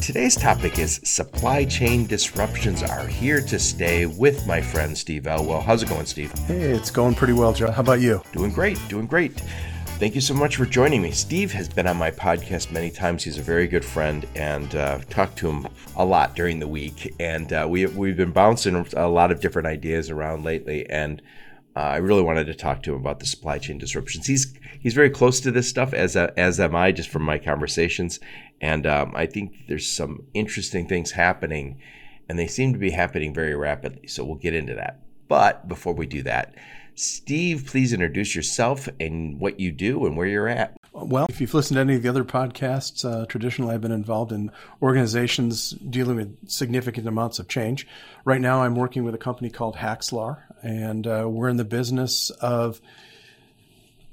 Today's topic is supply chain disruptions are here to stay with my friend Steve Elwell. How's it going, Steve? Hey, it's going pretty well, Joe. How about you? Doing great, doing great. Thank you so much for joining me. Steve has been on my podcast many times. He's a very good friend, and uh, talked to him a lot during the week. And uh, we we've been bouncing a lot of different ideas around lately. And uh, I really wanted to talk to him about the supply chain disruptions. He's he's very close to this stuff, as as am I, just from my conversations. And um, I think there's some interesting things happening, and they seem to be happening very rapidly. So we'll get into that. But before we do that, Steve, please introduce yourself and what you do and where you're at. Well, if you've listened to any of the other podcasts, uh, traditionally I've been involved in organizations dealing with significant amounts of change. Right now, I'm working with a company called Haxlar, and uh, we're in the business of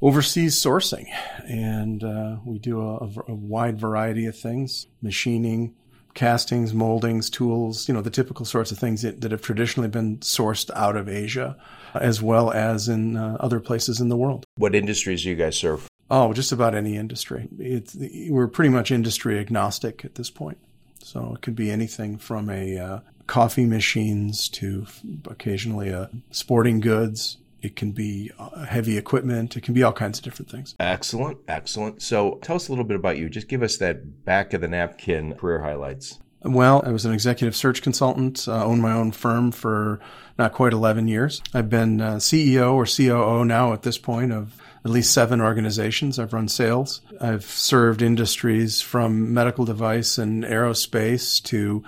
overseas sourcing. And uh, we do a, a, wide variety of things machining, castings, moldings, tools, you know, the typical sorts of things that, that have traditionally been sourced out of Asia, as well as in uh, other places in the world. What industries do you guys serve? Oh, just about any industry. It's, we're pretty much industry agnostic at this point. So it could be anything from a uh, coffee machines to occasionally a sporting goods, it can be uh, heavy equipment. It can be all kinds of different things. Excellent. Excellent. So tell us a little bit about you. Just give us that back of the napkin career highlights. Well, I was an executive search consultant, uh, owned my own firm for not quite 11 years. I've been uh, CEO or COO now at this point of at least seven organizations. I've run sales. I've served industries from medical device and aerospace to,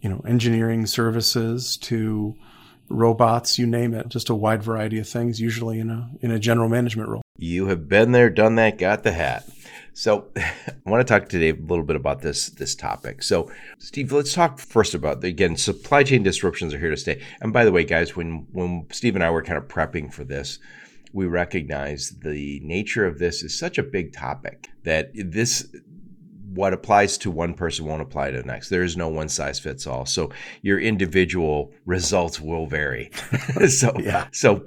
you know, engineering services to robots, you name it, just a wide variety of things, usually in a in a general management role. You have been there, done that, got the hat. So I want to talk today a little bit about this this topic. So Steve, let's talk first about again supply chain disruptions are here to stay. And by the way, guys, when when Steve and I were kind of prepping for this, we recognize the nature of this is such a big topic that this what applies to one person won't apply to the next. There is no one size fits all. So your individual results will vary. so yeah. So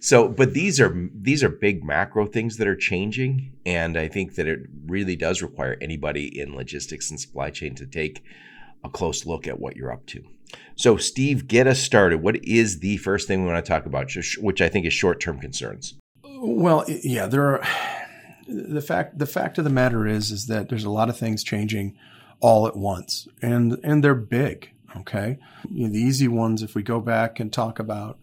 so but these are these are big macro things that are changing and I think that it really does require anybody in logistics and supply chain to take a close look at what you're up to. So Steve, get us started. What is the first thing we want to talk about which I think is short-term concerns? Well, yeah, there are the fact the fact of the matter is is that there's a lot of things changing all at once, and and they're big. Okay, you know, the easy ones. If we go back and talk about,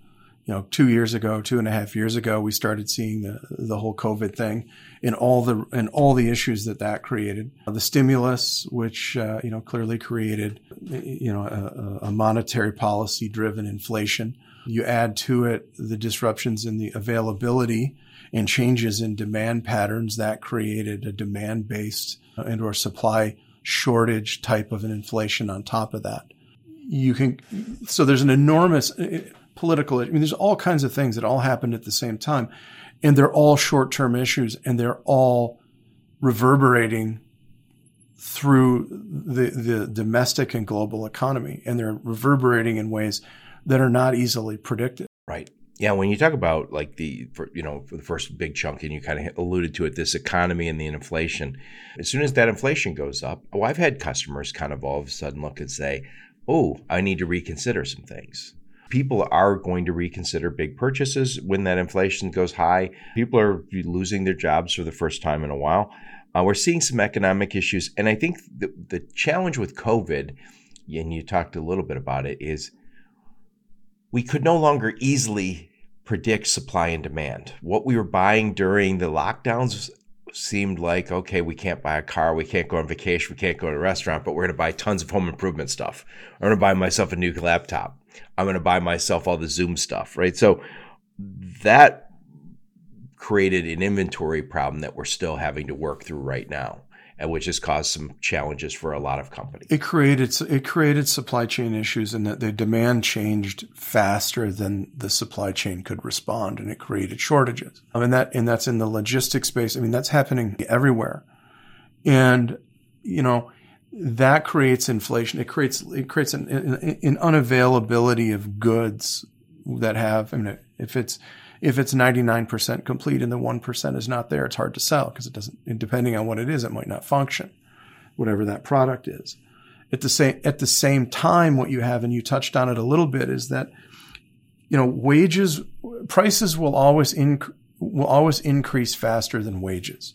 you know, two years ago, two and a half years ago, we started seeing the the whole COVID thing and all the and all the issues that that created. The stimulus, which uh, you know clearly created, you know, a, a monetary policy driven inflation. You add to it the disruptions in the availability and changes in demand patterns that created a demand based uh, and or supply shortage type of an inflation on top of that. You can, so there's an enormous political, I mean, there's all kinds of things that all happened at the same time and they're all short term issues and they're all reverberating through the, the domestic and global economy and they're reverberating in ways that are not easily predicted. Right. Yeah, when you talk about like the you know the first big chunk, and you kind of alluded to it, this economy and the inflation. As soon as that inflation goes up, oh, I've had customers kind of all of a sudden look and say, "Oh, I need to reconsider some things." People are going to reconsider big purchases when that inflation goes high. People are losing their jobs for the first time in a while. Uh, we're seeing some economic issues, and I think the the challenge with COVID, and you talked a little bit about it, is we could no longer easily predict supply and demand. What we were buying during the lockdowns seemed like okay, we can't buy a car, we can't go on vacation, we can't go to a restaurant, but we're going to buy tons of home improvement stuff. I'm going to buy myself a new laptop. I'm going to buy myself all the Zoom stuff, right? So that created an inventory problem that we're still having to work through right now. and which has caused some challenges for a lot of companies. It created it created supply chain issues, and that the demand changed faster than the supply chain could respond, and it created shortages. I mean that, and that's in the logistics space. I mean that's happening everywhere, and you know that creates inflation. It creates it creates an, an unavailability of goods that have. I mean, if it's if it's 99% complete and the 1% is not there, it's hard to sell because it doesn't, depending on what it is, it might not function, whatever that product is. At the same, at the same time, what you have, and you touched on it a little bit, is that, you know, wages, prices will always inc- will always increase faster than wages.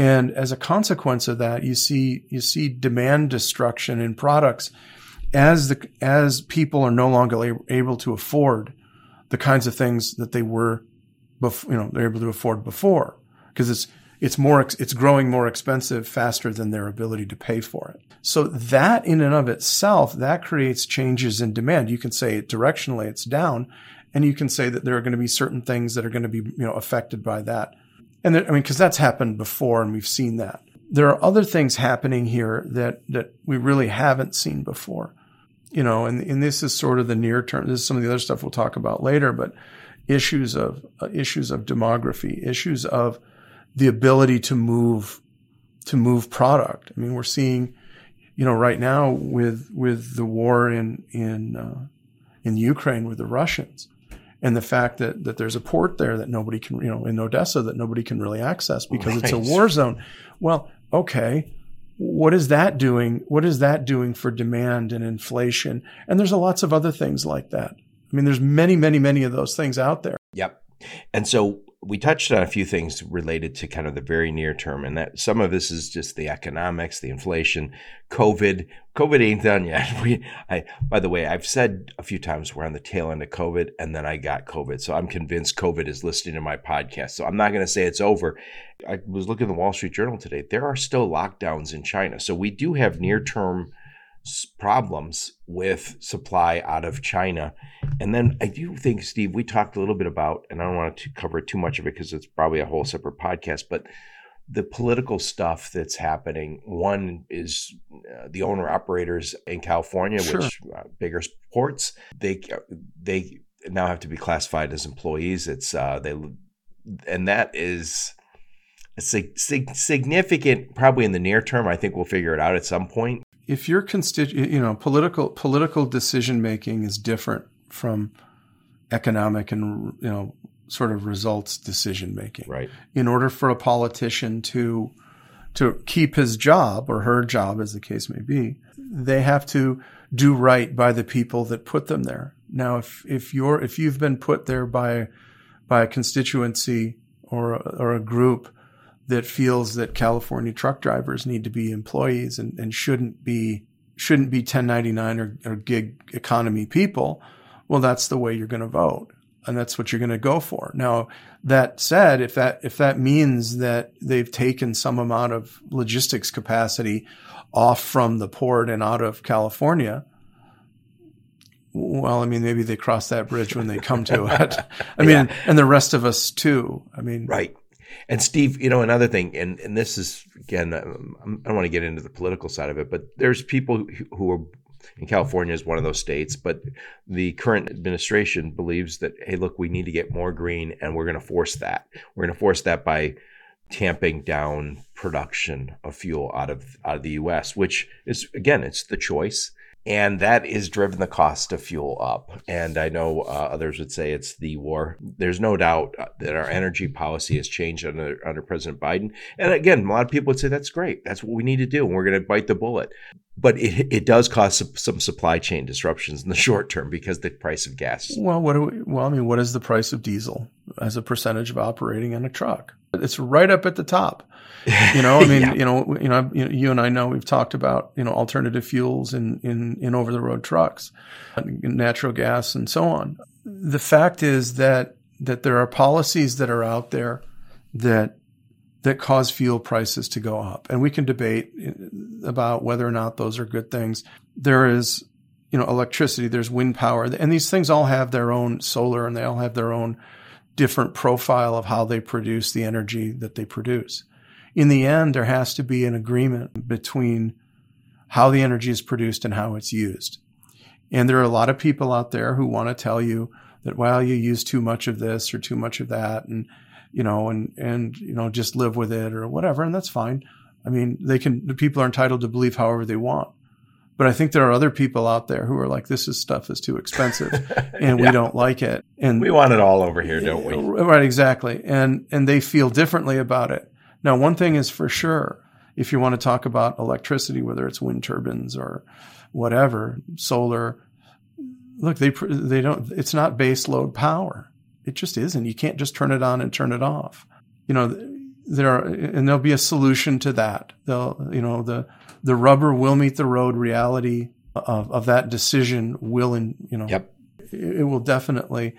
And as a consequence of that, you see, you see demand destruction in products as the, as people are no longer able to afford the kinds of things that they were, bef- you know, they're able to afford before because it's it's more it's growing more expensive faster than their ability to pay for it. So that in and of itself that creates changes in demand. You can say directionally it's down, and you can say that there are going to be certain things that are going to be you know affected by that. And there, I mean because that's happened before and we've seen that. There are other things happening here that that we really haven't seen before you know, and, and this is sort of the near term. This is some of the other stuff we'll talk about later, but issues of uh, issues of demography, issues of the ability to move to move product. I mean, we're seeing, you know, right now with with the war in in uh, in Ukraine with the Russians, and the fact that that there's a port there that nobody can, you know, in Odessa that nobody can really access because right. it's a war zone. Well, okay, what is that doing? What is that doing for demand and inflation? And there's a lots of other things like that. I mean, there's many, many, many of those things out there. Yep. And so we touched on a few things related to kind of the very near term, and that some of this is just the economics, the inflation, COVID. COVID ain't done yet. We, I, by the way, I've said a few times we're on the tail end of COVID, and then I got COVID, so I'm convinced COVID is listening to my podcast. So I'm not going to say it's over. I was looking at the Wall Street Journal today. There are still lockdowns in China, so we do have near term problems with supply out of China. And then I do think, Steve, we talked a little bit about, and I don't want to cover too much of it because it's probably a whole separate podcast, but the political stuff that's happening. One is uh, the owner operators in California, sure. which uh, bigger ports, they they now have to be classified as employees. It's uh, they, and that is a sig- significant. Probably in the near term, I think we'll figure it out at some point if your constitu- you know, political political decision making is different from economic and you know sort of results decision making. Right. In order for a politician to to keep his job or her job, as the case may be, they have to do right by the people that put them there. Now, if if you're if you've been put there by by a constituency or or a group that feels that California truck drivers need to be employees and, and shouldn't be shouldn't be 1099 or, or gig economy people, well, that's the way you're going to vote, and that's what you're going to go for. Now, that said, if that if that means that they've taken some amount of logistics capacity off from the port and out of California, well, I mean, maybe they cross that bridge when they come to it. I mean, yeah. and the rest of us too. I mean, right. And Steve, you know, another thing, and, and this is, again, um, I don't want to get into the political side of it, but there's people who are in California is one of those states, but the current administration believes that, hey, look, we need to get more green and we're going to force that. We're going to force that by tamping down production of fuel out of out of the US, which is again, it's the choice and that is driven the cost of fuel up. And I know uh, others would say it's the war. There's no doubt uh, that our energy policy has changed under under President Biden. And again, a lot of people would say that's great. That's what we need to do, and we're going to bite the bullet. But it, it does cause some, supply chain disruptions in the short term because the price of gas. Well, what do we, well, I mean, what is the price of diesel as a percentage of operating in a truck? It's right up at the top. You know, I mean, yeah. you know, you know, you and I know we've talked about you know alternative fuels in in in over the road trucks, natural gas, and so on. The fact is that that there are policies that are out there that that cause fuel prices to go up, and we can debate uh, about whether or not those are good things. There is you know electricity, there's wind power, and these things all have their own solar, and they all have their own different profile of how they produce the energy that they produce. In the end, there has to be an agreement between how the energy is produced and how it's used. And there are a lot of people out there who want to tell you that, well, you use too much of this or too much of that. And, you know, and, and, you know, just live with it or whatever. And that's fine. I mean, they can, the people are entitled to believe however they want. But I think there are other people out there who are like, this is stuff is too expensive and yeah. we don't like it. And we want it all over here, don't we? Right, exactly. And, and they feel differently about it. Now, one thing is for sure, if you want to talk about electricity, whether it's wind turbines or whatever, solar, look, they, they don't, it's not base load power. It just isn't. You can't just turn it on and turn it off. You know, there are, and there'll be a solution to that. They'll, you know, the, the rubber will meet the road reality of, of that decision will, in, you know, yep. it, it will definitely,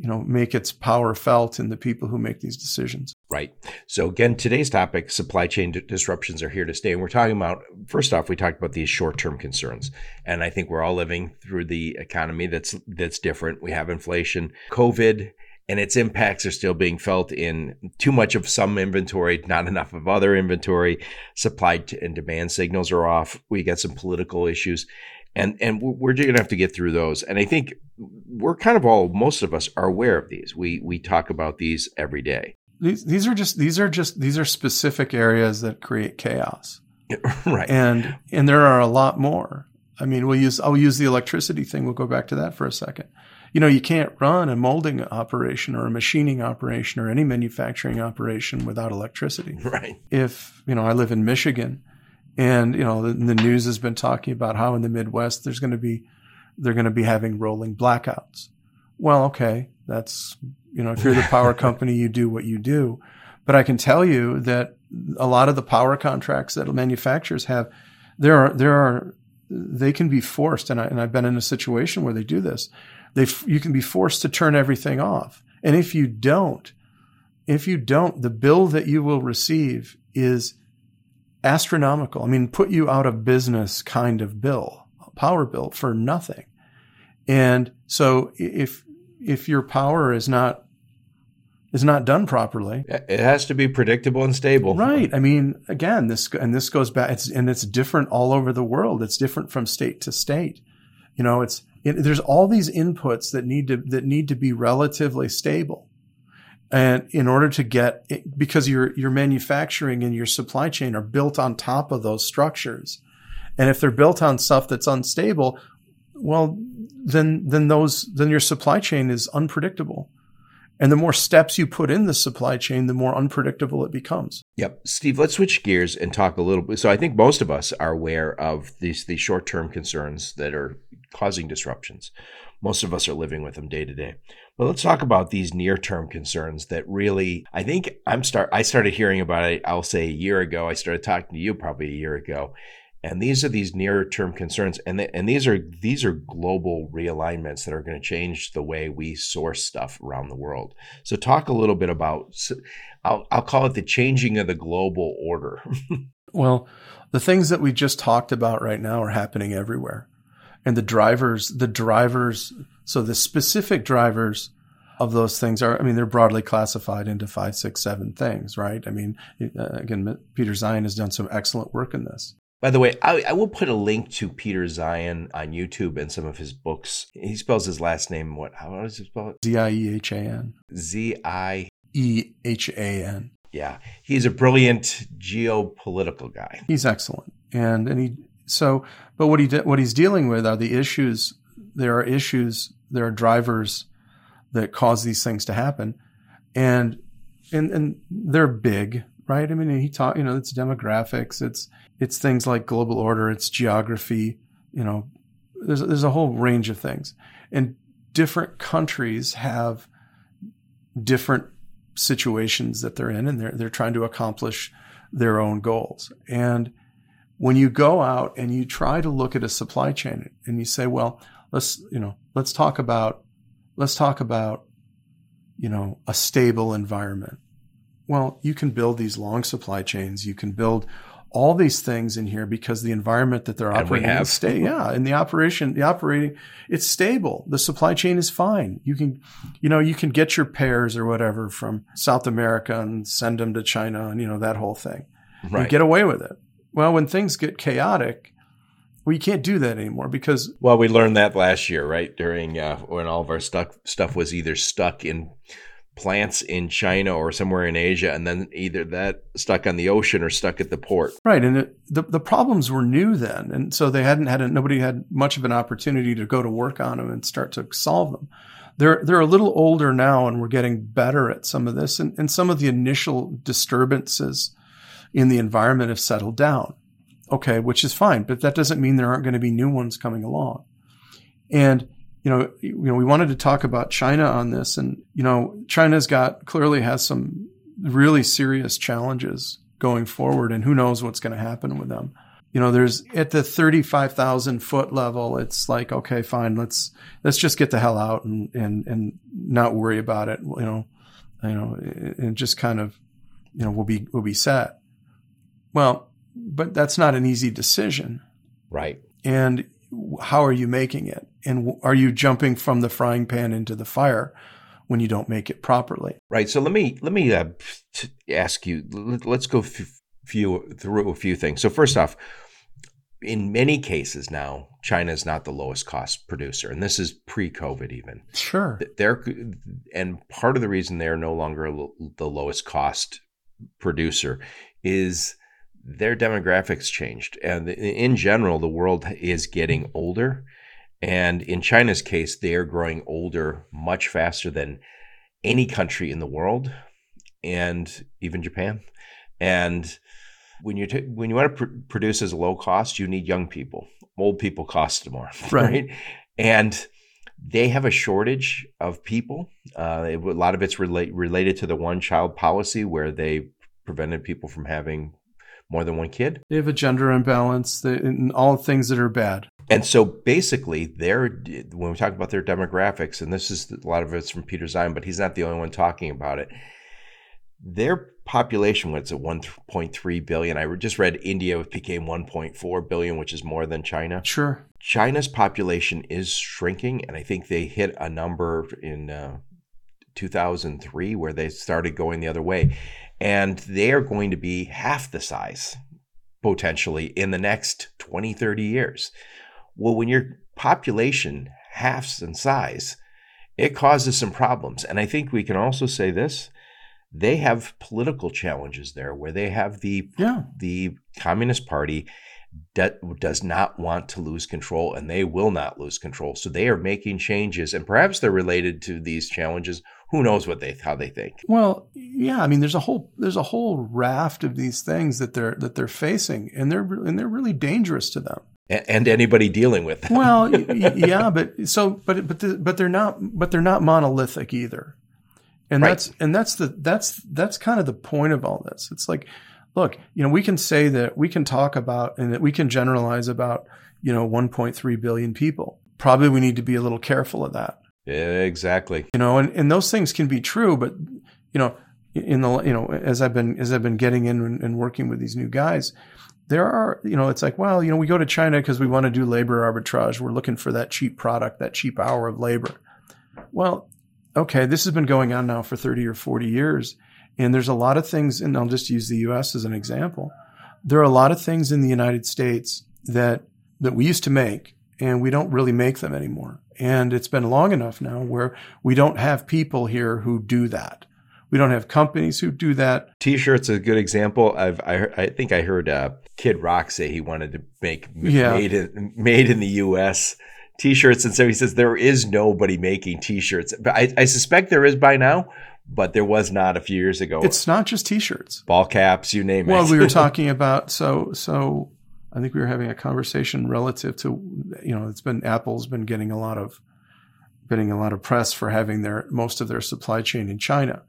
you know, make its power felt in the people who make these decisions. Right. So again, today's topic, supply chain disruptions are here to stay. And we're talking about, first off, we talked about these short-term concerns. And I think we're all living through the economy that's that's different. We have inflation, COVID, and its impacts are still being felt in too much of some inventory, not enough of other inventory. Supply and demand signals are off. We got some political issues, and and we're going to have to get through those. And I think we're kind of all, most of us are aware of these. We we talk about these every day. These these are just these are just these are specific areas that create chaos, right? And and there are a lot more. I mean, we'll use I'll use the electricity thing. We'll go back to that for a second you know, you can't run a molding operation or a machining operation or any manufacturing operation without electricity. Right. If, you know, I live in Michigan and, you know, the, the news has been talking about how in the Midwest there's going to be, they're going to be having rolling blackouts. Well, okay. That's, you know, if you're the power company, you do what you do. But I can tell you that a lot of the power contracts that manufacturers have, there are, there are, they can be forced. And, I, and I've been in a situation where they do this they, you can be forced to turn everything off. And if you don't, if you don't, the bill that you will receive is astronomical. I mean, put you out of business kind of bill, power bill for nothing. And so if, if your power is not is not done properly. It has to be predictable and stable. Right. I mean, again, this and this goes back. It's and it's different all over the world. It's different from state to state. You know, it's it, there's all these inputs that need to that need to be relatively stable and in order to get it, because your your manufacturing and your supply chain are built on top of those structures and if they're built on stuff that's unstable well then then those then your supply chain is unpredictable and the more steps you put in the supply chain, the more unpredictable it becomes. Yep. Steve, let's switch gears and talk a little bit. So I think most of us are aware of these, these short-term concerns that are causing disruptions. Most of us are living with them day to day. But let's talk about these near-term concerns that really I think I'm start I started hearing about it I'll say a year ago. I started talking to you probably a year ago. And these are these near-term concerns and and these are these are global realignments that are going to change the way we source stuff around the world. So talk a little bit about I'll I'll call it the changing of the global order. well, the things that we just talked about right now are happening everywhere and the drivers, the drivers, so the specific drivers of those things are, I mean, they're broadly classified into five, six, seven things, right? I mean, uh, again, Peter Zeihan has done some excellent work in this. By the way, I, I, will put a link to Peter Zeihan on YouTube and some of his books. He spells his last name what? How does he spell it? Z I E H A N. Z I E H A N. Yeah, he's a brilliant geopolitical guy. He's excellent, and and he so, but what he de- what he's dealing with are the issues. There are issues. There are drivers that cause these things to happen, and and and they're big, right? I mean, he taught you know it's demographics, it's it's things like global order, it's geography. You know, there's there's a whole range of things, and different countries have different situations that they're in, and they're they're trying to accomplish their own goals, and when you go out and you try to look at a supply chain and you say, well, let's, you know, let's talk about, let's talk about, you know, a stable environment. Well, you can build these long supply chains. You can build all these things in here because the environment that they're And operating in have. stay yeah and the operation the operating it's stable the supply chain is fine you can you know you can get your pears or whatever from south america and send them to china and you know that whole thing and Right. get away with it well when things get chaotic well you can't do that anymore because Well, we learned that last year, right? During uh, when all of our stuck stuff was either stuck in plants in China or somewhere in Asia, and then either that stuck on the ocean or stuck at the port. Right, and it, the the problems were new then, and so they hadn't had a, nobody had much of an opportunity to go to work on them and start to solve them. They're they're a little older now, and we're getting better at some of this, and, and some of the initial disturbances in the environment have settled down. Okay, which is fine, but that doesn't mean there aren't going to be new ones coming along. And you know, you know, we wanted to talk about China on this, and you know, China's got clearly has some really serious challenges going forward, and who knows what's going to happen with them. You know, there's at the thirty-five thousand foot level, it's like okay, fine, let's let's just get the hell out and and and not worry about it. You know, you know, and just kind of, you know, we'll be we'll be set. Well, but that's not an easy decision Right. and how are you making it? And are you jumping from the frying pan into the fire when you don't make it properly? Right. So let me let me uh, t- ask you. let- Let's go f- few through a few things. So first off, in many cases now, China is not the lowest cost producer, and this is pre-COVID even. Sure. They're and part of the reason they're no longer lo- the lowest cost producer is their demographics changed, and in general, the world is getting older. And in China's case, they are growing older much faster than any country in the world, and even Japan. And when you t- when you want to pr- produce as a low cost, you need young people. Old people cost more, Right. And they have a shortage of people. Uh, it- a lot of it's relate, related to the one child policy, where they prevented people from having more than one kid. They have a gender imbalance they, and all things that are bad. And so basically, they're when we talk about their demographics, and this is a lot of it's from Peter Zeihan, but he's not the only one talking about it. Their population was at 1.3 billion. I just read India became 1.4 billion, which is more than China. Sure. China's population is shrinking, and I think they hit a number in uh, 2003 where they started going the other way. And they are going to be half the size potentially in the next 20, 30 years. Well, when your population halves in size, it causes some problems. And I think we can also say this they have political challenges there where they have the Yeah. the Communist Party that does not want to lose control and they will not lose control. So they are making changes and perhaps they're related to these challenges. Who knows what they how they think. Well, yeah. I mean, there's a whole there's a whole raft of these things that they're that they're facing, and they're and they're really dangerous to them. And anybody dealing with them. Well, yeah, but so but but the, but they're not but they're not monolithic either, and Right. that's and that's the that's that's kind of the point of all this. It's like, look, you know, we can say that we can talk about and that we can generalize about you know 1.3 billion people. Probably we need to be a little careful of that, Yeah, exactly. you know, and and those things can be true, but you know, in the you know as I've been as I've been getting in and, and working with these new guys. There are, you know, it's like, well, you know, we go to China because we want to do labor arbitrage. We're looking for that cheap product, that cheap hour of labor. Well, okay, this has been going on now for 30 or 40 years. And there's a lot of things, and I'll just use the US as an example. There are a lot of things in the United States that, that we used to make, and we don't really make them anymore. And it's been long enough now where we don't have people here who do that. We don't have companies who do that. T-shirts a good example. I've I, I think I heard uh, Kid Rock say he wanted to make Yeah. made in made in the U.S. T-shirts, and so he says there is nobody making T-shirts. But I, I suspect there is by now, but there was not a few years ago. It's not just t-shirts. ball caps, you name Well, it. Well, we were talking about so so. I think we were having a conversation relative to you know it's been Apple's been getting a lot of getting a lot of press for having their most of their supply chain in China.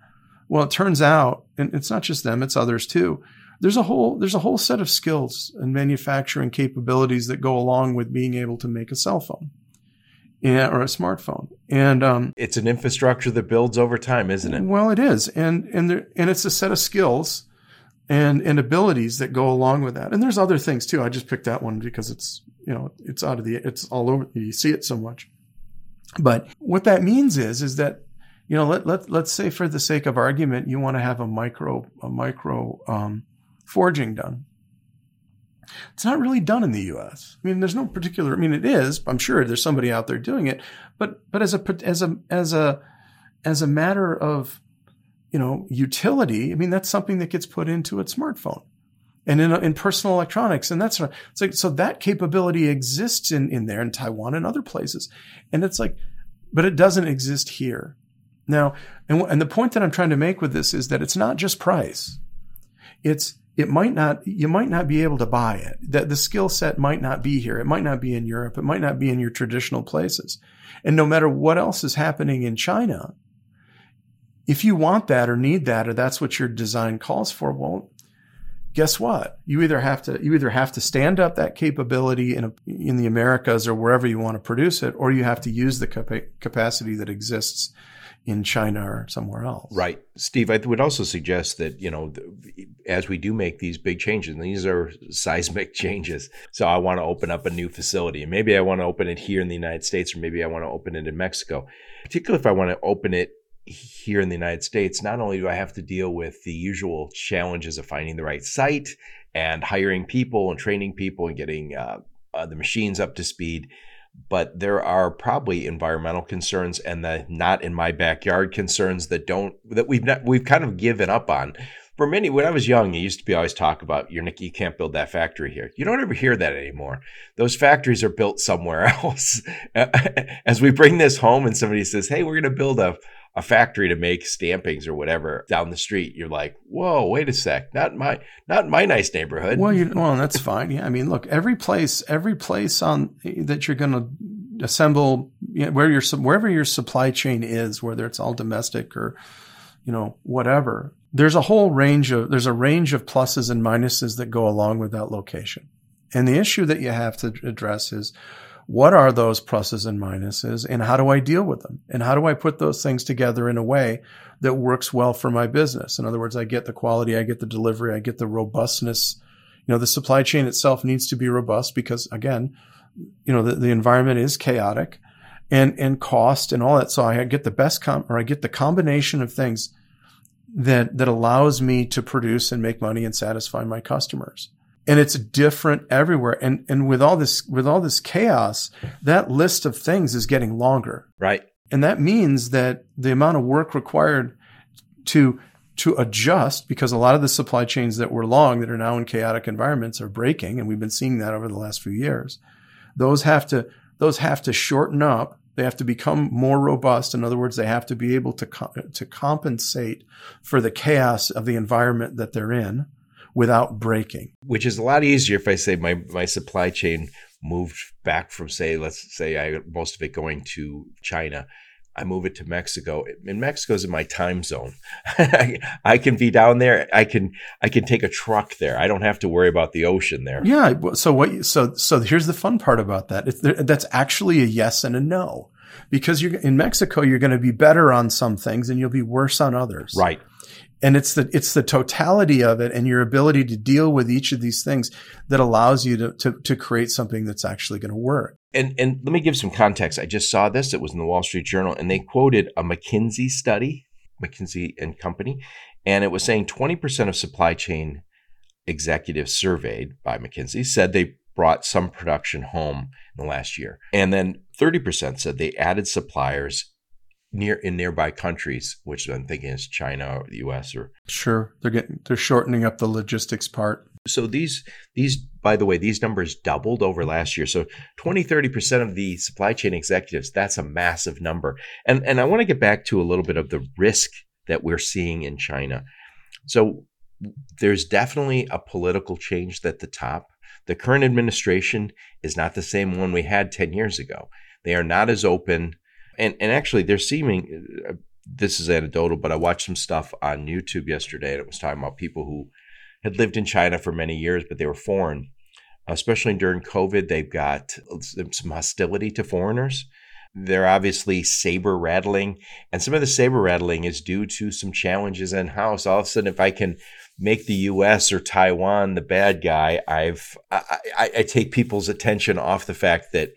Well, it turns out, and it's not just them; it's others too. There's a whole there's a whole set of skills and manufacturing capabilities that go along with being able to make a cell phone, yeah, or a smartphone. And um, it's an infrastructure that builds over time, isn't it? well, it is, and and there, and it's a set of skills and and abilities that go along with that. And there's other things too. I just picked that one because it's you know it's out of the it's all over. You see it so much. But what that means is is that you know let let let's say for the sake of argument you want to have a micro a micro um, forging done. It's not really done in the U.S. I mean, there's no particular. I mean, it is. I'm sure there's somebody out there doing it, but but as a as a as a as a matter of you know utility, I mean, that's something that gets put into a smartphone and in, in personal electronics. And that's it's like, so that capability exists in, in there in Taiwan and other places. And it's like, but it doesn't exist here. Now, and, and the point that I'm trying to make with this is that it's not just price. It's, it might not, you might not be able to buy it. That the skill set might not be here. It might not be in Europe. It might not be in your traditional places. And no matter what else is happening in China, if you want that or need that, or that's what your design calls for, well, guess what? You either have to you either have to stand up that capability in a, in the Americas or wherever you want to produce it, or you have to use the capa- capacity that exists in China or somewhere else. Right, Steve. I would also suggest that you know, as we do make these big changes, and these are seismic changes. So I want to open up a new facility, and maybe I want to open it here in the United States, or maybe I want to open it in Mexico. Particularly if I want to open it here in the United States, not only do I have to deal with the usual challenges of finding the right site and hiring people and training people and getting uh, uh, the machines up to speed, but there are probably environmental concerns and the not in my backyard concerns that don't that we've not we've kind of given up on. For many, when I was young, it used to be always talk about you're you can't build that factory here. You don't ever hear that anymore. Those factories are built somewhere else. As we bring this home and somebody says, "Hey, we're going to build a a factory to make stampings or whatever down the street, you're like, whoa, wait a sec, not my not my nice neighborhood. Well, you, well, that's fine. Yeah, I mean, look, every place, every place on that you're going to assemble, you know, where your wherever your supply chain is, whether it's all domestic or you know whatever, there's a whole range of there's a range of pluses and minuses that go along with that location. And the issue that you have to address is what are those pluses and minuses and how do I deal with them? And how do I put those things together in a way that works well for my business? In other words, I get the quality, I get the delivery, I get the robustness. You know, the supply chain itself needs to be robust because again, you know, the, the environment is chaotic and, and cost and all that. So I get the best com or I get the combination of things that, that allows me to produce and make money and satisfy my customers and it's different everywhere. And and with all this with all this chaos, that list of things is getting longer. Right. And that means that the amount of work required to to adjust because a lot of the supply chains that were long that are now in chaotic environments are breaking and we've been seeing that over the last few years. Those have to those have to shorten up they have to become more robust. In other words, they have to be able to, co- to compensate for the chaos of the environment that they're in without breaking. Which is a lot easier if I say my, my supply chain moved back from say, let's say I most of it going to China. I move it to Mexico. And Mexico's in my time zone. I can be down there. I can I can take a truck there. I don't have to worry about the ocean there. Yeah. So what? So so here's the fun part about that. It's, that's actually a yes and a no, because you're in Mexico. You're going to be better on some things, and you'll be worse on others. Right and it's the it's the totality of it and your ability to deal with each of these things that allows you to to, to create something that's actually going to work and and let me give some context i just saw this it was in the wall street journal and they quoted a mckinsey study mckinsey and company and it was saying 20% of supply chain executives surveyed by mckinsey said they brought some production home in the last year and then 30% said they added suppliers near in nearby countries, which I'm thinking is China or the U.S. or sure they're getting they're shortening up the logistics part. So these these by the way these numbers doubled over last year. So 20 30% of the supply chain executives that's a massive number. And and I want to get back to a little bit of the risk that we're seeing in China. So there's definitely a political change at the top. The current administration is not the same one we had 10 years ago. They are not as open and and actually they're seeming uh, this is anecdotal but i watched some stuff on youtube yesterday and it was talking about people who had lived in china for many years but they were foreign especially during covid they've got some hostility to foreigners They're obviously saber rattling, and some of the saber rattling is due to some challenges in house. All of a sudden, if I can make the U.S. or Taiwan the bad guy, I've I, I, I take people's attention off the fact that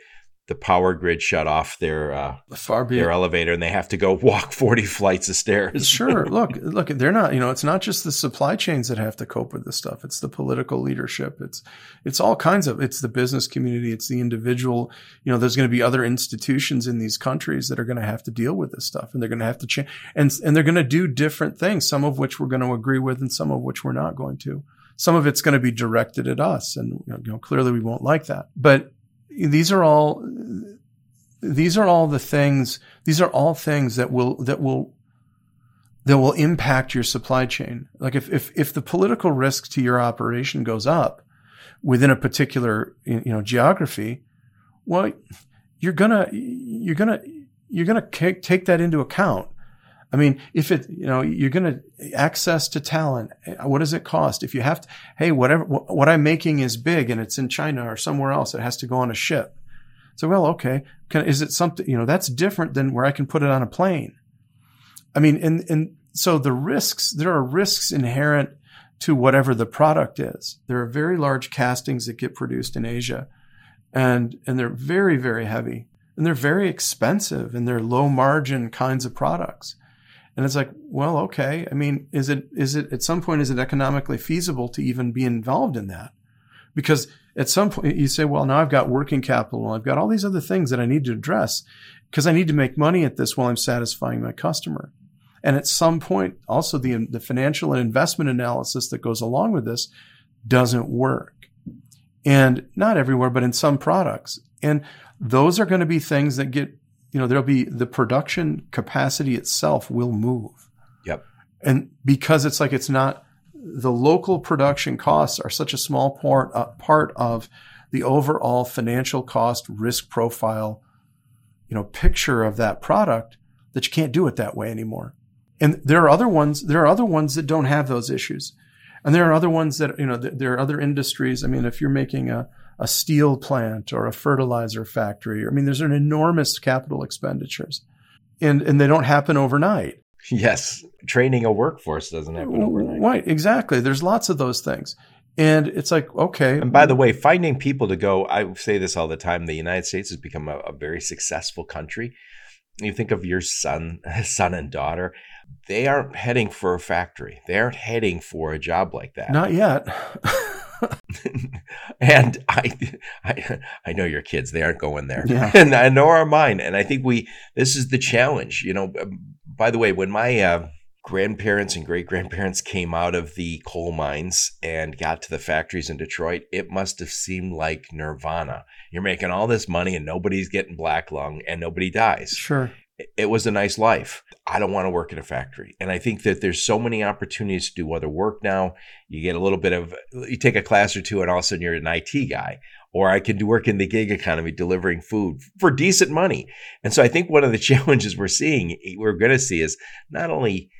the power grid shut off their uh, Far be their elevator and they have to go walk 40 flights of stairs. Sure. Look, look, they're not, you know, it's not just the supply chains that have to cope with this stuff. It's the political leadership. It's, it's all kinds of, it's the business community. It's the individual, you know, there's going to be other institutions in these countries that are going to have to deal with this stuff and they're going to have to change and, and they're going to do different things, some of which we're going to agree with and some of which we're not going to. Some of it's going to be directed at us and, you know, clearly we won't like that. But these are all these are all the things these are all things that will that will that will impact your supply chain. Like if if if the political risk to your operation goes up within a particular you know geography well you're gonna you're gonna you're gonna take that into account I mean, if it, you know, you're going to access to talent. Eh, what does it cost? If you have to, hey, whatever, what I'm making is big and it's in China or somewhere else, it has to go on a ship. So, well, okay. Can, is it something, you know, that's different than where I can put it on a plane. I mean, and, and so the risks, there are risks inherent to whatever the product is. There are very large castings that get produced in Asia and, and they're very, very heavy and they're very expensive and they're low margin kinds of products. And it's like, well, okay. I mean, is it, is it, at some point, is it economically feasible to even be involved in that? Because at some point you say, well, now I've got working capital. I've got all these other things that I need to address because I need to make money at this while I'm satisfying my customer. And at some point, also the, the financial and investment analysis that goes along with this doesn't work. And not everywhere, but in some products. And those are going to be things that get you know, there'll be the production capacity itself will move. Yep. And because it's like it's not the local production costs are such a small part uh, part of the overall financial cost risk profile, you know, picture of that product that you can't do it that way anymore. And there are other ones. There are other ones that don't have those issues, and there are other ones that you know. There are other industries. I mean, if you're making a a steel plant or a fertilizer factory. I mean, there's an enormous capital expenditures and, and they don't happen overnight. Yes. Training a workforce doesn't happen overnight. Right. Exactly. There's lots of those things. And it's like, okay. And by the way, finding people to go, I say this all the time. The United States has become a, a very successful country. You think of your son, son and daughter, they aren't heading for a factory. They aren't heading for a job like that. Not yet. and I, I, I know your kids; they aren't going there, yeah. and I know are mine. And I think we this is the challenge. You know, um, by the way, when my uh, grandparents and great grandparents came out of the coal mines and got to the factories in Detroit, it must have seemed like nirvana. You're making all this money and nobody's getting black lung and nobody dies. Sure it was a nice life. I don't want to work in a factory. And I think that there's so many opportunities to do other work now. You get a little bit of, you take a class or two and all of a sudden you're an IT guy. Or I can do work in the gig economy delivering food for decent money. And so I think one of the challenges we're seeing, we're going to see is not only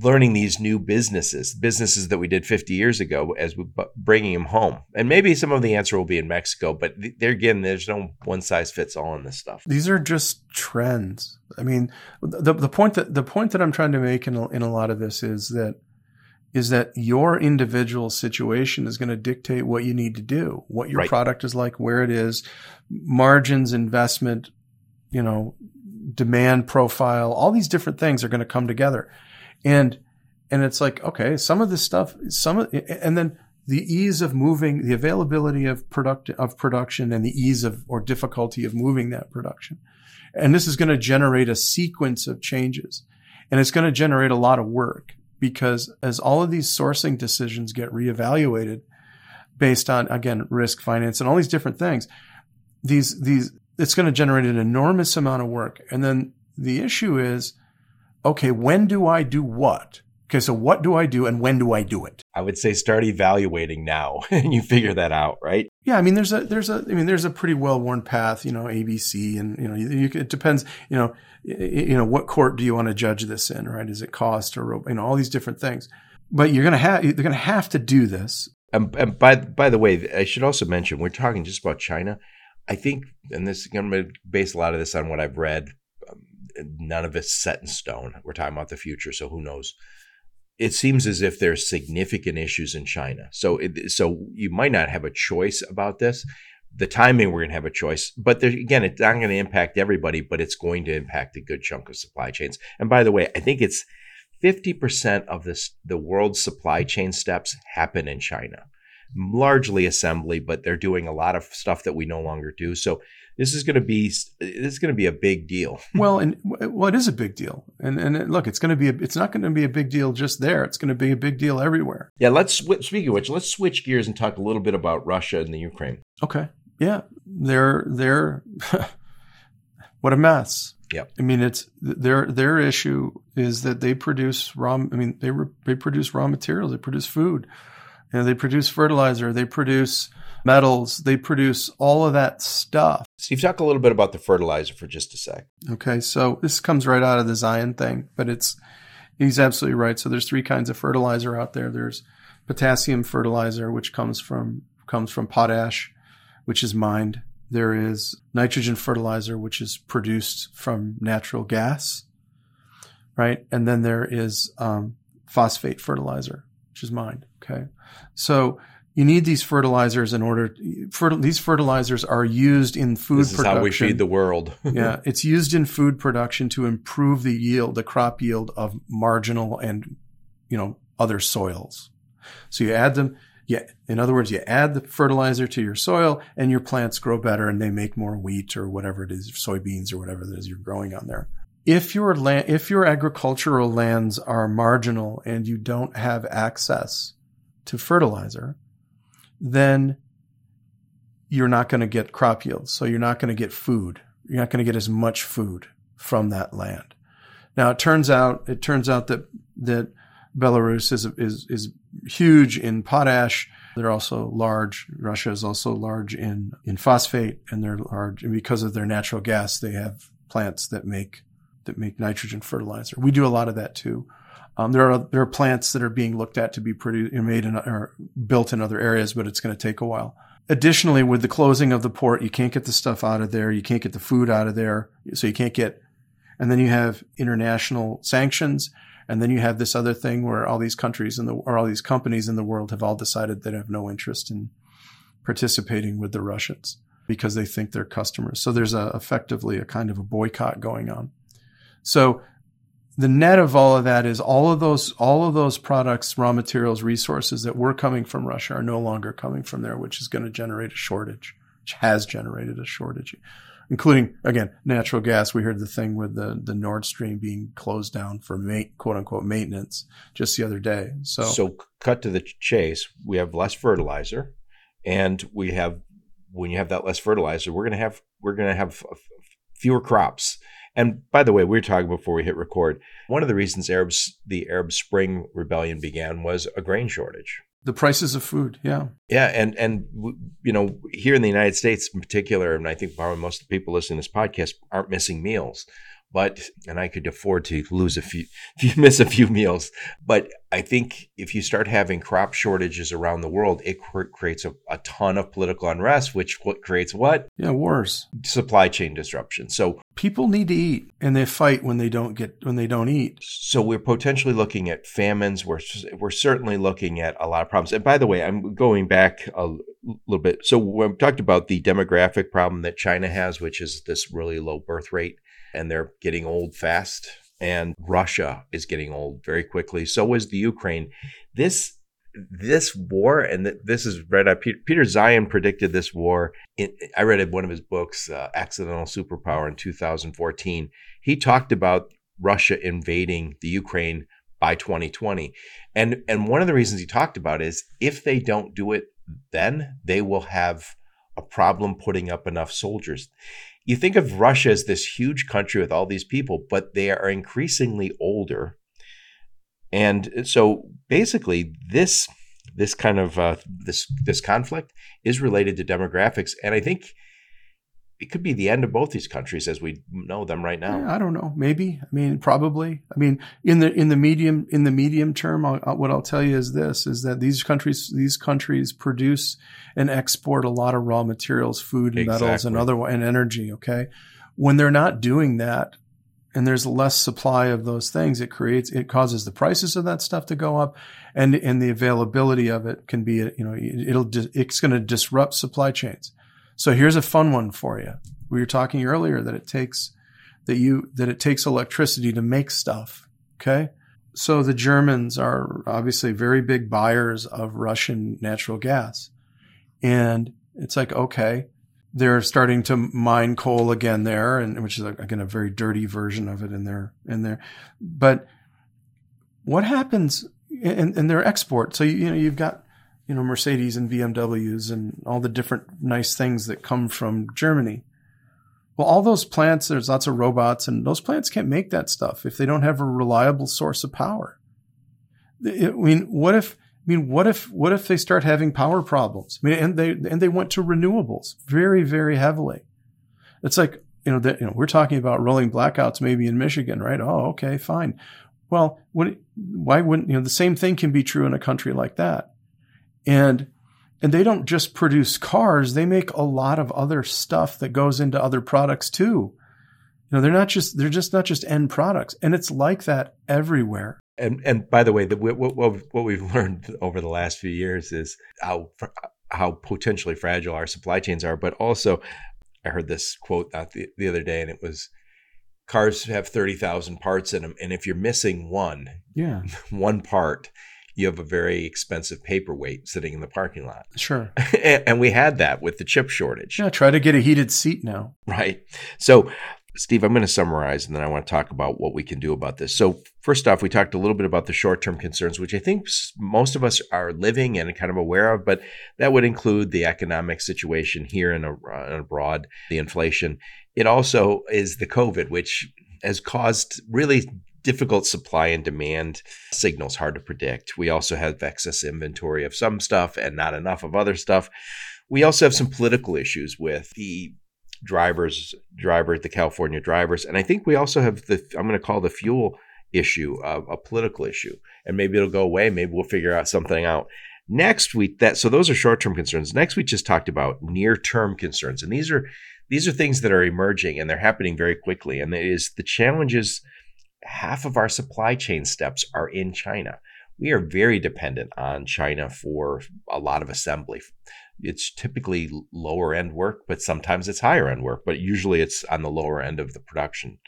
learning these new businesses, businesses that we did 50 years ago, as we're bringing them home. And maybe some of the answer will be in Mexico, but there again, there's no one size fits all in this stuff. These are just trends. I mean, the the point that the point that I'm trying to make in a, in a lot of this is that is that your individual situation is going to dictate what you need to do, what your right. product is like, where it is, margins, investment, you know, demand profile, all these different things are going to come together. And, and it's like, okay, some of this stuff, some of, and then the ease of moving, the availability of product, of production and the ease of or difficulty of moving that production. And this is going to generate a sequence of changes and it's going to generate a lot of work because as all of these sourcing decisions get reevaluated based on, again, risk, finance, and all these different things, these, these, it's going to generate an enormous amount of work. And then the issue is, okay, when do I do what? Okay, so what do I do and when do I do it? I would say start evaluating now and you figure that out, right? Yeah, I mean there's a there's a I mean there's a pretty well-worn path, you know, ABC and you know, you, you, it depends, you know, you know what court do you want to judge this in, right? Is it cost or you know all these different things. But you're going to have they're going to have to do this. And, and by by the way, I should also mention we're talking just about China. I think, and this I'm going to base a lot of this on what I've read. None of it's set in stone. We're talking about the future, so who knows? It seems as if there's significant issues in China. So, it, so you might not have a choice about this. The timing, we're going to have a choice, but there, again, it's not going to impact everybody, but it's going to impact a good chunk of supply chains. And by the way, I think it's 50% of this, the world's supply chain steps happen in China largely assembly, but they're doing a lot of stuff that we no longer do. So this is going to be this is going to be a big deal. well, and well, it is a big deal. And and look, it's going to be a, it's not going to be a big deal just there. It's going to be a big deal everywhere. Yeah, let's speaking of which, let's switch gears and talk a little bit about Russia and the Ukraine. Okay. Yeah, they're they're what a mess. Yeah. I mean, it's their their issue is that they produce raw. I mean, they re, they produce raw materials. They produce food. You know, they produce fertilizer, they produce metals, they produce all of that stuff. Steve, talk a little bit about the fertilizer for just a sec. Okay, so this comes right out of the Zeihan thing, but it's he's absolutely right. So there's three kinds of fertilizer out there. There's potassium fertilizer, which comes from comes from potash, which is mined. There is nitrogen fertilizer, which is produced from natural gas, right? And then there is um, phosphate fertilizer, which is mined. Okay. So you need these fertilizers in order. These fertilizers are used in food production. this is production. how we feed the world. yeah, it's used in food production to improve the yield, the crop yield of marginal and you know other soils. So you add them. Yeah, in other words, you add the fertilizer to your soil, and your plants grow better, and they make more wheat or whatever it is, soybeans or whatever it is you're growing on there. If your land, if your agricultural lands are marginal and you don't have access to fertilizer, then you're not going to get crop yields. So you're not going to get food. You're not going to get as much food from that land. Now it turns out it turns out that that Belarus is is is huge in potash. They're also large. Russia is also large in in phosphate, and they're large and because of their natural gas. They have plants that make that make nitrogen fertilizer. We do a lot of that too. Um, there are there are plants that are being looked at to be produced, made in, or built in other areas, but it's going to take a while. Additionally, with the closing of the port, you can't get the stuff out of there. You can't get the food out of there, so you can't get. And then you have international sanctions, and then you have this other thing where all these countries in the or all these companies in the world have all decided they have no interest in participating with the Russians because they think they're customers. So there's a, effectively a kind of a boycott going on. So the net of all of that is all of those all of those products raw materials resources that were coming from russia are no longer coming from there which is going to generate a shortage which has generated a shortage including again natural gas. We heard the thing with the the nord stream being closed down for quote unquote maintenance just the other day. So so cut to the chase. We have less fertilizer and we have when you have that less fertilizer we're going to have we're going to have fewer crops and by the way, we were talking before we hit record. One of the reasons Arabs the Arab Spring rebellion began was a grain shortage. The prices of food, yeah, yeah, and and you know here in the United States in particular, and I think probably most of the people listening to this podcast aren't missing meals but and I could afford to lose a few, if you miss a few meals. But I think if you start having crop shortages around the world, it creates a, a ton of political unrest, which what creates what? Yeah, wars, supply chain disruption. So people need to eat, and they fight when they don't get when they don't eat. So we're potentially looking at famines. We're we're certainly looking at a lot of problems. And by the way, I'm going back a little bit. So we talked about the demographic problem that China has, which is this really low birth rate and they're getting old fast. And Russia is getting old very quickly. So is the Ukraine. This this war, and this is read. Peter Zeihan predicted this war. In, I read one of his books, uh, "Accidental Superpower," in 2014. He talked about Russia invading the Ukraine by 2020, and and one of the reasons he talked about is if they don't do it, then they will have a problem putting up enough soldiers you think of Russia as this huge country with all these people, but they are increasingly older. And so basically this this kind of uh, this this conflict is related to demographics and I think it could be the end of both these countries as we know them right now. Yeah, I don't know. Maybe. I mean, probably. I mean, in the in the medium in the medium term, I'll, what I'll tell you is this: is that these countries these countries produce and export a lot of raw materials, food and exactly. metals, and other and energy. Okay, when they're not doing that, and there's less supply of those things, it creates it causes the prices of that stuff to go up, and and the availability of it can be you know it'll it's going to disrupt supply chains. So here's a fun one for you. We were talking earlier that it takes that you that it takes electricity to make stuff. Okay. So the Germans are obviously very big buyers of Russian natural gas. And it's like, okay, they're starting to mine coal again there, and which is again a very dirty version of it in there in there. But what happens in, their export? So you, you know you've got you know, Mercedes and BMWs and all the different nice things that come from Germany. Well, all those plants, there's lots of robots, and those plants can't make that stuff if they don't have a reliable source of power. I mean, what if? I mean, what if? What if they start having power problems? I mean, and they and they went to renewables very, very heavily. It's like you know that you know we're talking about rolling blackouts maybe in Michigan, right? Oh, okay, fine. Well, what, why wouldn't you know the same thing can be true in a country like that? And and they don't just produce cars, they make a lot of other stuff that goes into other products too. You know, they're not just they're just not just end products. And it's like that everywhere. And and by the way, the, what, what, what we've learned over the last few years is how how potentially fragile our supply chains are. But also, I heard this quote the, the other day, and it was cars have 30,000 parts in them. And if you're missing one, yeah, one part, you have a very expensive paperweight sitting in the parking lot. Sure. and we had that with the chip shortage. Yeah, try to get a heated seat now. Right. So, Steve, I'm going to summarize and then I want to talk about what we can do about this. So, first off, we talked a little bit about the short term concerns, which I think most of us are living and kind of aware of, but that would include the economic situation here and abroad, uh, the inflation. It also is the COVID, which has caused really difficult supply and demand signals hard to predict. We also have excess inventory of some stuff and not enough of other stuff. We also have some political issues with the drivers, driver, the California drivers, and I think we also have the I'm going to call the fuel issue a, a political issue, and maybe it'll go away. Maybe we'll figure out something out. Next week, that so those are short-term concerns. Next we just talked about near-term concerns, and these are these are things that are emerging and they're happening very quickly. And it is the challenges half of our supply chain steps are in China. We are very dependent on China for a lot of assembly. It's typically lower end work, but sometimes it's higher end work, but usually it's on the lower end of the production.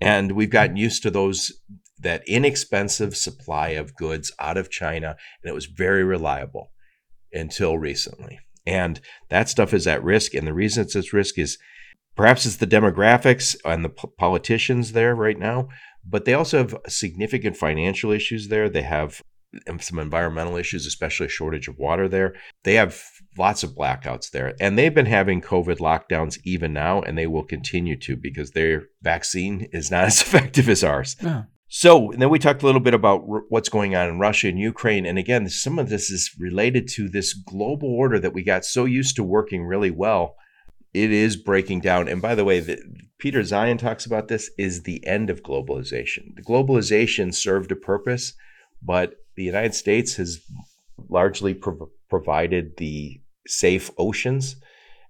And we've gotten mm-hmm. used to those that inexpensive supply of goods out of China, and it was very reliable until recently. And that stuff is at risk. And the reason it's at risk is perhaps it's the demographics and the politicians there right now, but they also have significant financial issues there. They have some environmental issues, especially a shortage of water there. They have lots of blackouts there. And they've been having COVID lockdowns even now, and they will continue to because their vaccine is not as effective as ours. Yeah. So then we talked a little bit about r- what's going on in Russia and Ukraine. And again, some of this is related to this global order that we got so used to working really well it is breaking down. And by the way, the, Peter Zeihan talks about this is the end of globalization. The globalization served a purpose, but the United States has largely pro- provided the safe oceans.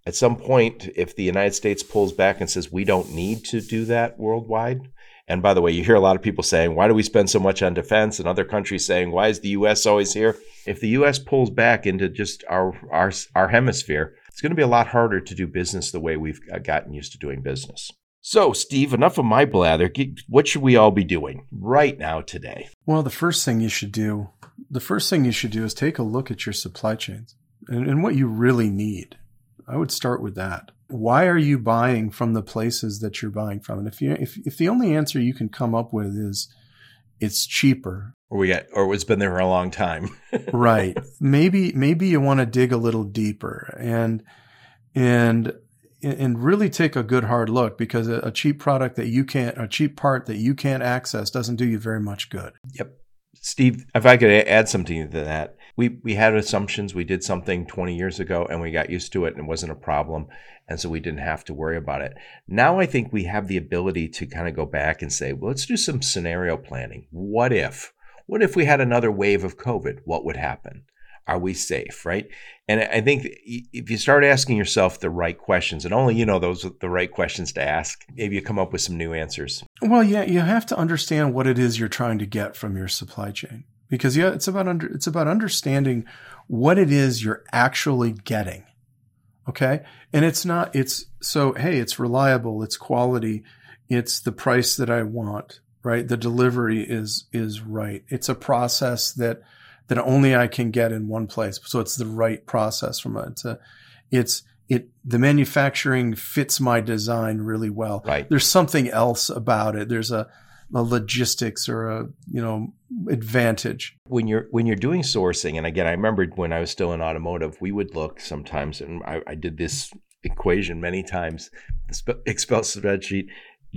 At some point, if the United States pulls back and says we don't need to do that worldwide, and by the way, you hear a lot of people saying, why do we spend so much on defense? And other countries saying, why is the US always here? If the US pulls back into just our, our, our hemisphere, it's going to be a lot harder to do business the way we've uh, gotten used to doing business. So, Steve, enough of my blather. What should we all be doing right now today? Well, the first thing you should do, the first thing you should do is take a look at your supply chains and, and what you really need. I would start with that. Why are you buying from the places that you're buying from? And if you if if the only answer you can come up with is it's cheaper or we got or it's been there for a long time right maybe maybe you want to dig a little deeper and and and really take a good hard look because a cheap product that you can't a cheap part that you can't access doesn't do you very much good yep steve if i could add something to that we we had assumptions. We did something 20 years ago and we got used to it and it wasn't a problem. And so we didn't have to worry about it. Now I think we have the ability to kind of go back and say, well, let's do some scenario planning. What if? What if we had another wave of COVID? What would happen? Are we safe? Right. And I think if you start asking yourself the right questions, and only you know those are the right questions to ask, maybe you come up with some new answers. Well, yeah, you have to understand what it is you're trying to get from your supply chain because yeah, it's about under, it's about understanding what it is you're actually getting. Okay. And it's not, it's so, hey, it's reliable. It's quality. It's the price that I want, right? The delivery is, is right. It's a process that, that only I can get in one place. So it's the right process from it. It's a, it's, it, the manufacturing fits my design really well. Right. There's something else about it. There's a, a logistics or a you know advantage when you're when you're doing sourcing and again i remember when i was still in automotive we would look sometimes and i, I did this equation many times the excel spreadsheet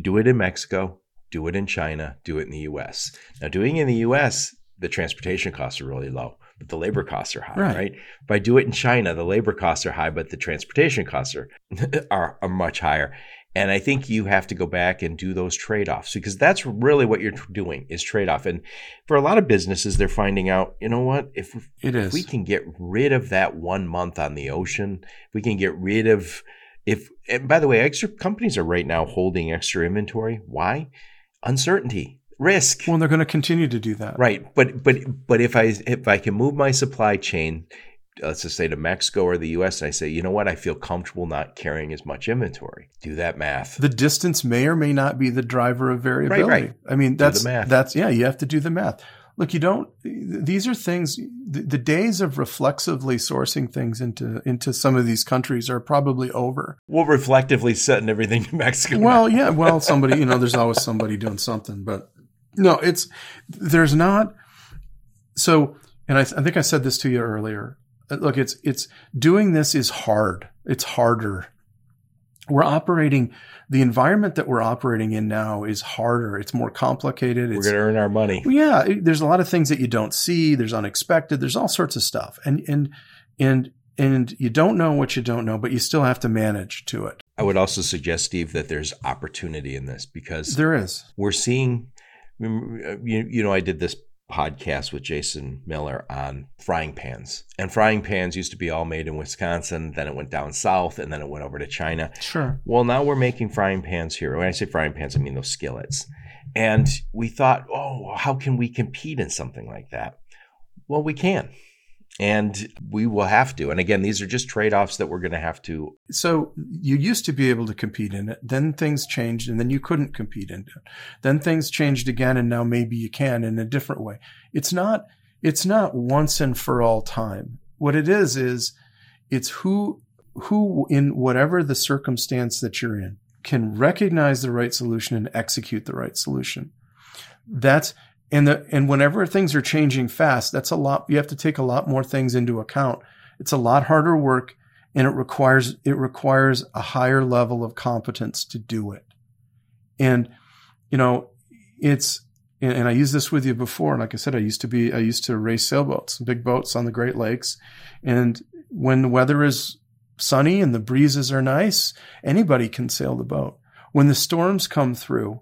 do it in mexico do it in china do it in the us now doing it in the us the transportation costs are really low but the labor costs are high right, right? if i do it in china the labor costs are high but the transportation costs are, are, are much higher and I think you have to go back and do those trade offs because that's really what you're doing is trade off. And for a lot of businesses, they're finding out, you know what? If, if we can get rid of that one month on the ocean, we can get rid of if. And by the way, extra companies are right now holding extra inventory. Why? Uncertainty, risk. Well, they're going to continue to do that, right? But but but if I if I can move my supply chain uh, let's just say to Mexico or the US, and I say, you know what, I feel comfortable not carrying as much inventory. Do that math. The distance may or may not be the driver of variability. Right, right. I mean, that's math. that's yeah, you have to do the math. Look, you don't. These are things. The, the, days of reflexively sourcing things into into some of these countries are probably over. We'll reflectively send everything to Mexico. Well, yeah. Well, somebody, you know, there's always somebody doing something, but no, it's there's not. So, and I, th- I think I said this to you earlier look, it's, it's doing this is hard. It's harder. We're operating, the environment that we're operating in now is harder. It's more complicated. We're going to earn our money. Yeah. There's a lot of things that you don't see. There's unexpected. There's all sorts of stuff. And, and, and, and you don't know what you don't know, but you still have to manage to it. I would also suggest, Steve, that there's opportunity in this because there is. We're seeing, mm, uh, you, you know, I did this podcast with Jason Miller on frying pans. And frying pans used to be all made in Wisconsin, then it went down south, and then it went over to China. Sure. Well, now we're making frying pans here. When I say frying pans, I mean those skillets. And we thought, oh, how can we compete in something like that? Well, we can and we will have to. And again, these are just trade offs that we're going to have to. So you used to be able to compete in it. Then things changed and then you couldn't compete in it. Then things changed again and now maybe you can in a different way. It's not, it's not once and for all time. What it is, is it's who, who in whatever the circumstance that you're in can recognize the right solution and execute the right solution. That's, and the, and whenever things are changing fast, that's a lot. You have to take a lot more things into account. It's a lot harder work and it requires, it requires a higher level of competence to do it. And, you know, it's, and, I used this with you before. And like I said, I used to be, I used to race sailboats, big boats on the Great Lakes. And when the weather is sunny and the breezes are nice, anybody can sail the boat. When the storms come through,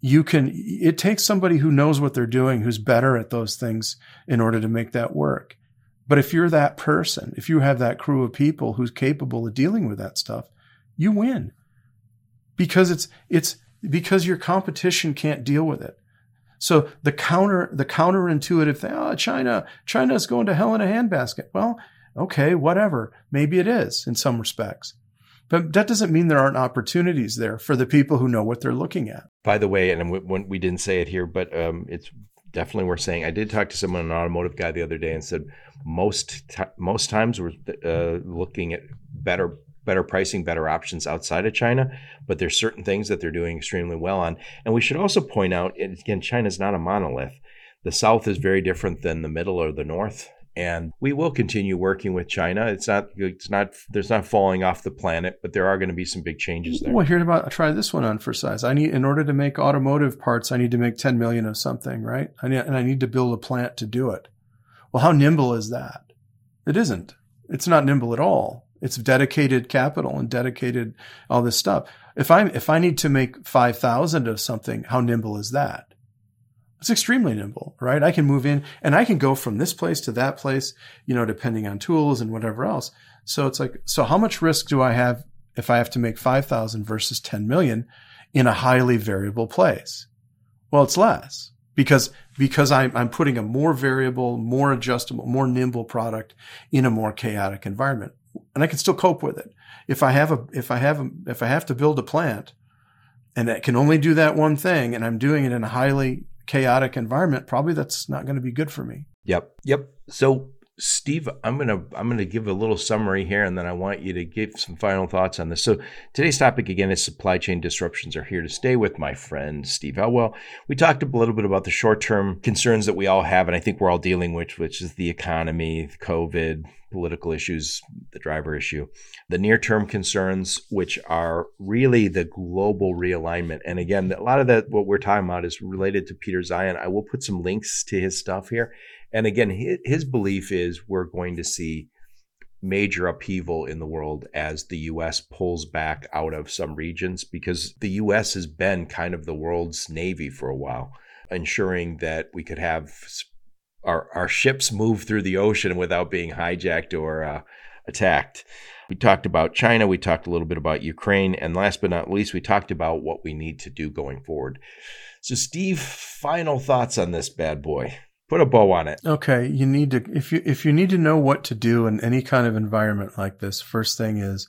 you can it takes somebody who knows what they're doing who's better at those things in order to make that work. But if you're that person if you have that crew of people who's capable of dealing with that stuff you win. Because it's it's because your competition can't deal with it. So the counter the counterintuitive thing oh china china's going to hell in a handbasket. Well okay whatever. Maybe it is in some respects but that doesn't mean there aren't opportunities there for the people who know what they're looking at. By the way, and we, we didn't say it here, but um, it's definitely worth saying. I did talk to someone, an automotive guy, the other day, and said most t- most times we're uh, looking at better better pricing, better options outside of China, but there's certain things that they're doing extremely well on. And we should also point out, again, China's not a monolith. The South is very different than the Middle or the North and we will continue working with China. It's not it's not there's not falling off the planet, but there are going to be some big changes there. Well, here about I try this one on for size. I need in order to make automotive parts, I need to make 10 million of something, right? I need, and I need to build a plant to do it. Well, how nimble is that? It isn't. It's not nimble at all. It's dedicated capital and dedicated all this stuff. If I if I need to make five thousand of something, how nimble is that? It's extremely nimble, right? I can move in and I can go from this place to that place, you know, depending on tools and whatever else. So it's like, so how much risk do I have if I have to make 5,000 versus 10 million in a highly variable place? Well, it's less because, because I'm, I'm putting a more variable, more adjustable, more nimble product in a more chaotic environment and I can still cope with it. If I have a, if I have a, if I have to build a plant and that can only do that one thing and I'm doing it in a highly chaotic environment, probably that's not going to be good for me. Yep. Yep. So Steve, I'm gonna I'm gonna give a little summary here, and then I want you to give some final thoughts on this. So today's topic again is supply chain disruptions are here to stay. With my friend Steve Elwell, we talked a little bit about the short term concerns that we all have, and I think we're all dealing with, which is the economy, COVID, political issues, the driver issue, the near term concerns, which are really the global realignment. And again, a lot of that, what we're talking about is related to Peter Zeihan. I will put some links to his stuff here. And again, his, belief is we're going to see major upheaval in the world as the US pulls back out of some regions because the US has been kind of the world's navy for a while, ensuring that we could have our, our ships move through the ocean without being hijacked or uh, attacked. We talked about China, we talked a little bit about Ukraine, and last but not least, we talked about what we need to do going forward. So, Steve, final thoughts on this bad boy. Put a bow on it. Okay, you need to if you if you need to know what to do in any kind of environment like this, first thing is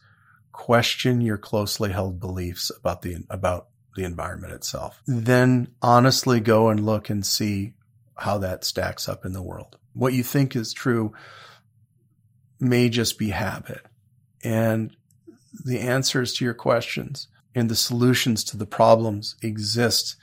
question your closely held beliefs about the about the environment itself. Then honestly go and look and see how that stacks up in the world. What you think is true may just be habit. And the answers to your questions and the solutions to the problems exist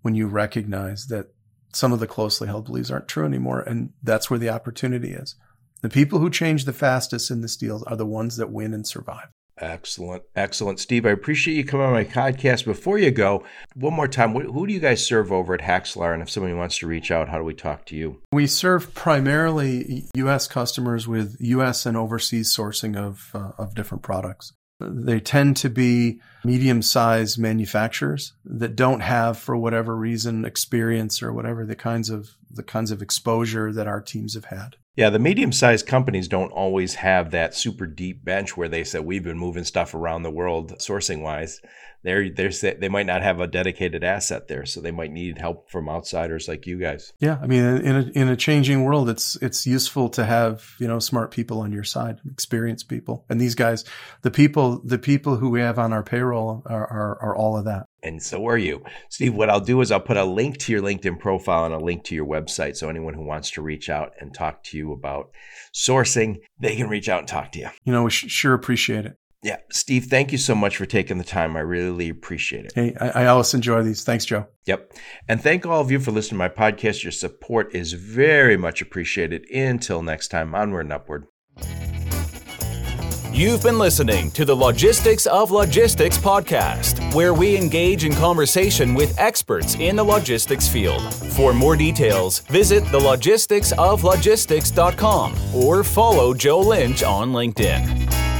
when you recognize that some of the closely held beliefs aren't true anymore. And that's where the opportunity is. The people who change the fastest in this deal are the ones that win and survive. Excellent. Excellent. Steve, I appreciate you coming on my podcast. Before you go, one more time, who do you guys serve over at Haxlar? And if somebody wants to reach out, how do we talk to you? We serve primarily U.S. customers with U.S. and overseas sourcing of, uh, of different products. They tend to be medium sized manufacturers that don't have, for whatever reason, experience or whatever the kinds of the kinds of exposure that our teams have had. Yeah, the medium sized companies don't always have that super deep bench where they said we've been moving stuff around the world sourcing wise. They're, they're they might not have a dedicated asset there, so they might need help from outsiders like you guys. Yeah, I mean, in a, in a changing world, it's it's useful to have you know smart people on your side, experienced people, and these guys, the people the people who we have on our payroll are, are, are all of that and so are you. Steve, what I'll do is I'll put a link to your LinkedIn profile and a link to your website. So anyone who wants to reach out and talk to you about sourcing, they can reach out and talk to you. You know, we sh- sure appreciate it. Yeah. Steve, thank you so much for taking the time. I really appreciate it. Hey, I, I always enjoy these. Thanks, Joe. Yep. And thank all of you for listening to my podcast. Your support is very much appreciated. Until next time, onward and upward. You've been listening to the Logistics of Logistics podcast, where we engage in conversation with experts in the logistics field. For more details, visit thelogisticsoflogistics.com or follow Joe Lynch on LinkedIn.